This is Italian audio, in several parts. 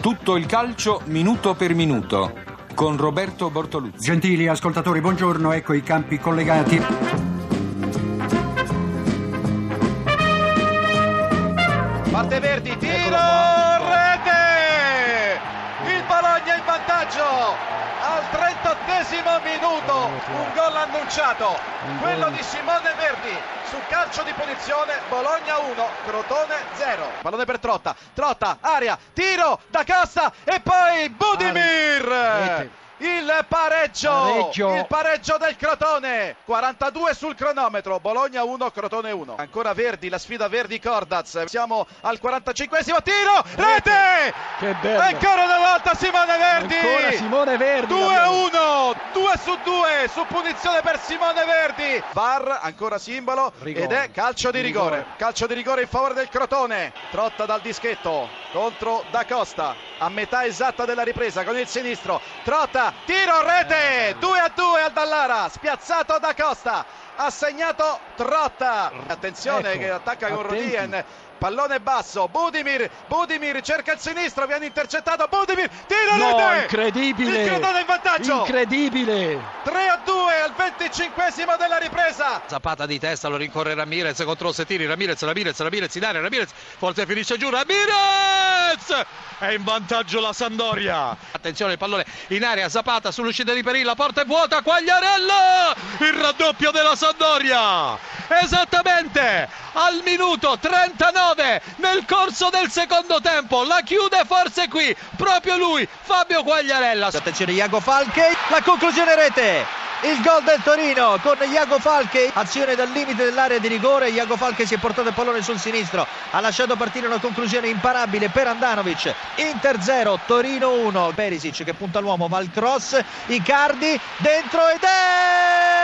Tutto il calcio minuto per minuto con Roberto Bortoluzzi. Gentili ascoltatori, buongiorno, ecco i campi collegati. Parte Verdi, tiro, rete! Il Bologna in vantaggio al 38 minuto, un gol annunciato, quello di Simone Verdi. Su calcio di punizione, Bologna 1, Crotone 0. Pallone per Trotta, Trotta, aria, tiro da Costa e poi Budimir! Il pareggio, pareggio, il pareggio del Crotone! 42 sul cronometro Bologna 1 Crotone 1 ancora Verdi la sfida Verdi Cordaz siamo al 45 tiro rete! che bello. Ancora una volta Simone Verdi! Ancora Simone Verdi 2 a 1 2 su 2 su punizione per Simone Verdi. VAR ancora simbolo rigore. ed è calcio di rigore. rigore. Calcio di rigore in favore del Crotone. Trotta dal dischetto contro Da Costa a metà esatta della ripresa con il sinistro. Trotta tiro rete 2 a 2 al Dallara spiazzato da Costa ha segnato Trotta attenzione ecco, che attacca con Rodien pallone basso, Budimir, Budimir cerca il sinistro, viene intercettato, Budimir, tiro no, rete! incredibile! Il Crotone in vantaggio! Incredibile! 3 a 2 al 25 della ripresa! Zapata di testa, lo rincorre Ramirez contro Settini, Ramirez, Ramirez, Ramirez in aria, Ramirez, forse finisce giù, Ramirez! È in vantaggio la Sandoria! Attenzione il pallone in aria, Zapata sull'uscita di Perilla, porta è vuota, Quagliarella! Il raddoppio della Sandoria! Esattamente al minuto 39 9 nel corso del secondo tempo. La chiude forse qui, proprio lui, Fabio Quagliarella. Attenzione Iago Falche, la conclusione rete. Il gol del Torino con Iago Falche, azione dal limite dell'area di rigore. Iago Falche si è portato il pallone sul sinistro, ha lasciato partire una conclusione imparabile per Andanovic. Inter 0, Torino 1. Perisic che punta l'uomo, va al cross, Icardi dentro ed è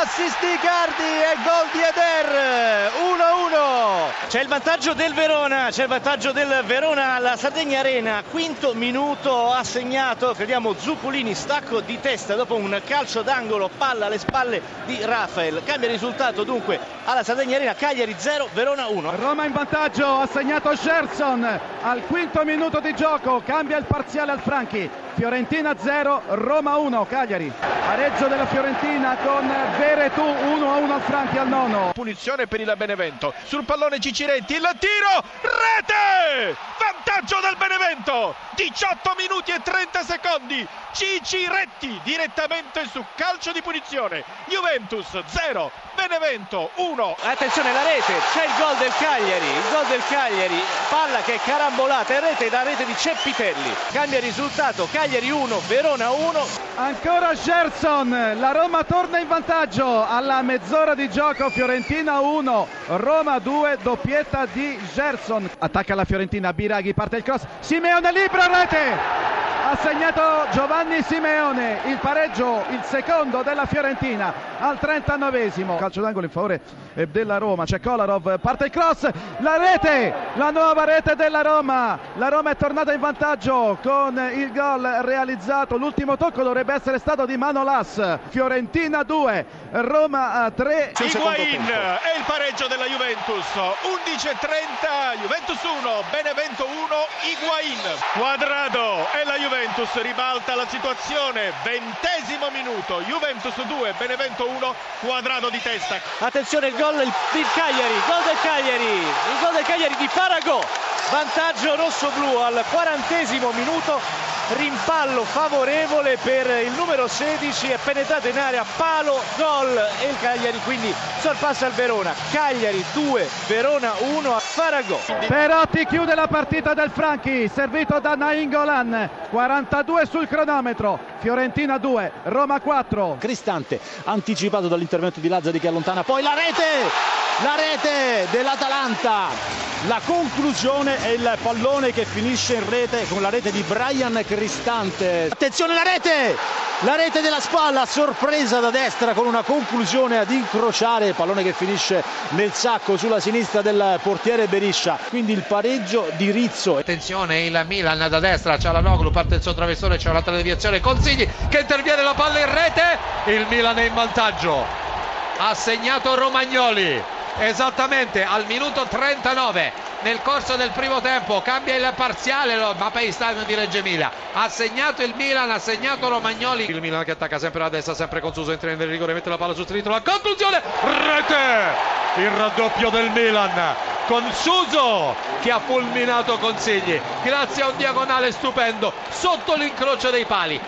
assist Icardi e gol di Eder 1-1 c'è il vantaggio del Verona c'è il vantaggio del Verona alla Sardegna Arena. Quinto minuto ha segnato crediamo Zuccolini stacco di testa dopo un calcio d'angolo palla alle spalle di Rafael. Cambia risultato dunque alla Sardegna Arena Cagliari 0 Verona 1 Roma in vantaggio ha segnato Scherson al quinto minuto di gioco. Cambia il parziale al Franchi Fiorentina 0 Roma 1 Cagliari pareggio della Fiorentina con Veretù 1-1 al Franchi al nono. Punizione per il Benevento. Sul pallone Ciciretti, il tiro, rete! Vantaggio del Benevento! 18 minuti e 30 secondi. Ciciretti direttamente su calcio di punizione. Juventus 0, Benevento 1. Attenzione la rete, c'è il gol del Cagliari, il gol del Cagliari, palla che è carambolata in rete da rete di Ceppitelli. Cambia risultato, Cagliari 1, Verona 1. Ancora Gerson, la Roma torna in vantaggio alla mezz'ora di gioco, Fiorentina 1, Roma 2, doppietta di Gerson. Attacca la Fiorentina, Biraghi, parte il cross, Simeone libero, rete! Ha segnato Giovanni Simeone il pareggio, il secondo della Fiorentina al 39esimo. Calcio d'angolo in favore eh, della Roma, c'è Kolarov, parte il cross, la rete, la nuova rete della Roma. La Roma è tornata in vantaggio con il gol realizzato, l'ultimo tocco dovrebbe essere stato di Manolas. Fiorentina 2, Roma 3. Higuain è il pareggio della Juventus, 11:30, Juventus 1, Benevento 1, Higuain. Quadrado è la Juventus Juventus ribalta la situazione, ventesimo minuto, Juventus 2, Benevento 1, quadrato di testa. Attenzione il gol del Cagliari, gol del Cagliari, il gol del Cagliari di Farago, vantaggio rosso-blu al quarantesimo minuto, rimpallo favorevole per il numero 16 è penetrato in area palo gol e il Cagliari quindi sorpassa il Verona. Cagliari 2 Verona 1 a Farago Perotti chiude la partita del Franchi servito da Nainggolan 42 sul cronometro Fiorentina 2 Roma 4 Cristante anticipato dall'intervento di Lazzari che allontana poi la rete la rete dell'Atalanta la conclusione è il pallone che finisce in rete con la rete di Brian Cristante. Attenzione la rete! La rete della spalla sorpresa da destra con una conclusione ad incrociare. Pallone che finisce nel sacco sulla sinistra del portiere Beriscia. Quindi il pareggio di Rizzo. Attenzione il Milan da destra c'è la Noglu parte il suo traversone c'è un'altra deviazione Consigli che interviene la palla in rete il Milan è in vantaggio. Ha segnato Romagnoli esattamente al minuto 39 nel corso del primo tempo cambia il parziale lo Mapei Stadium di Reggio Emilia. Ha segnato il Milan ha segnato Romagnoli. Il Milan che attacca sempre a destra sempre con Suso entra nel rigore mette la palla sul sinistro la conclusione rete! Il raddoppio del Milan con Suso che ha fulminato Consigli. Grazie a un diagonale stupendo sotto l'incrocio dei pali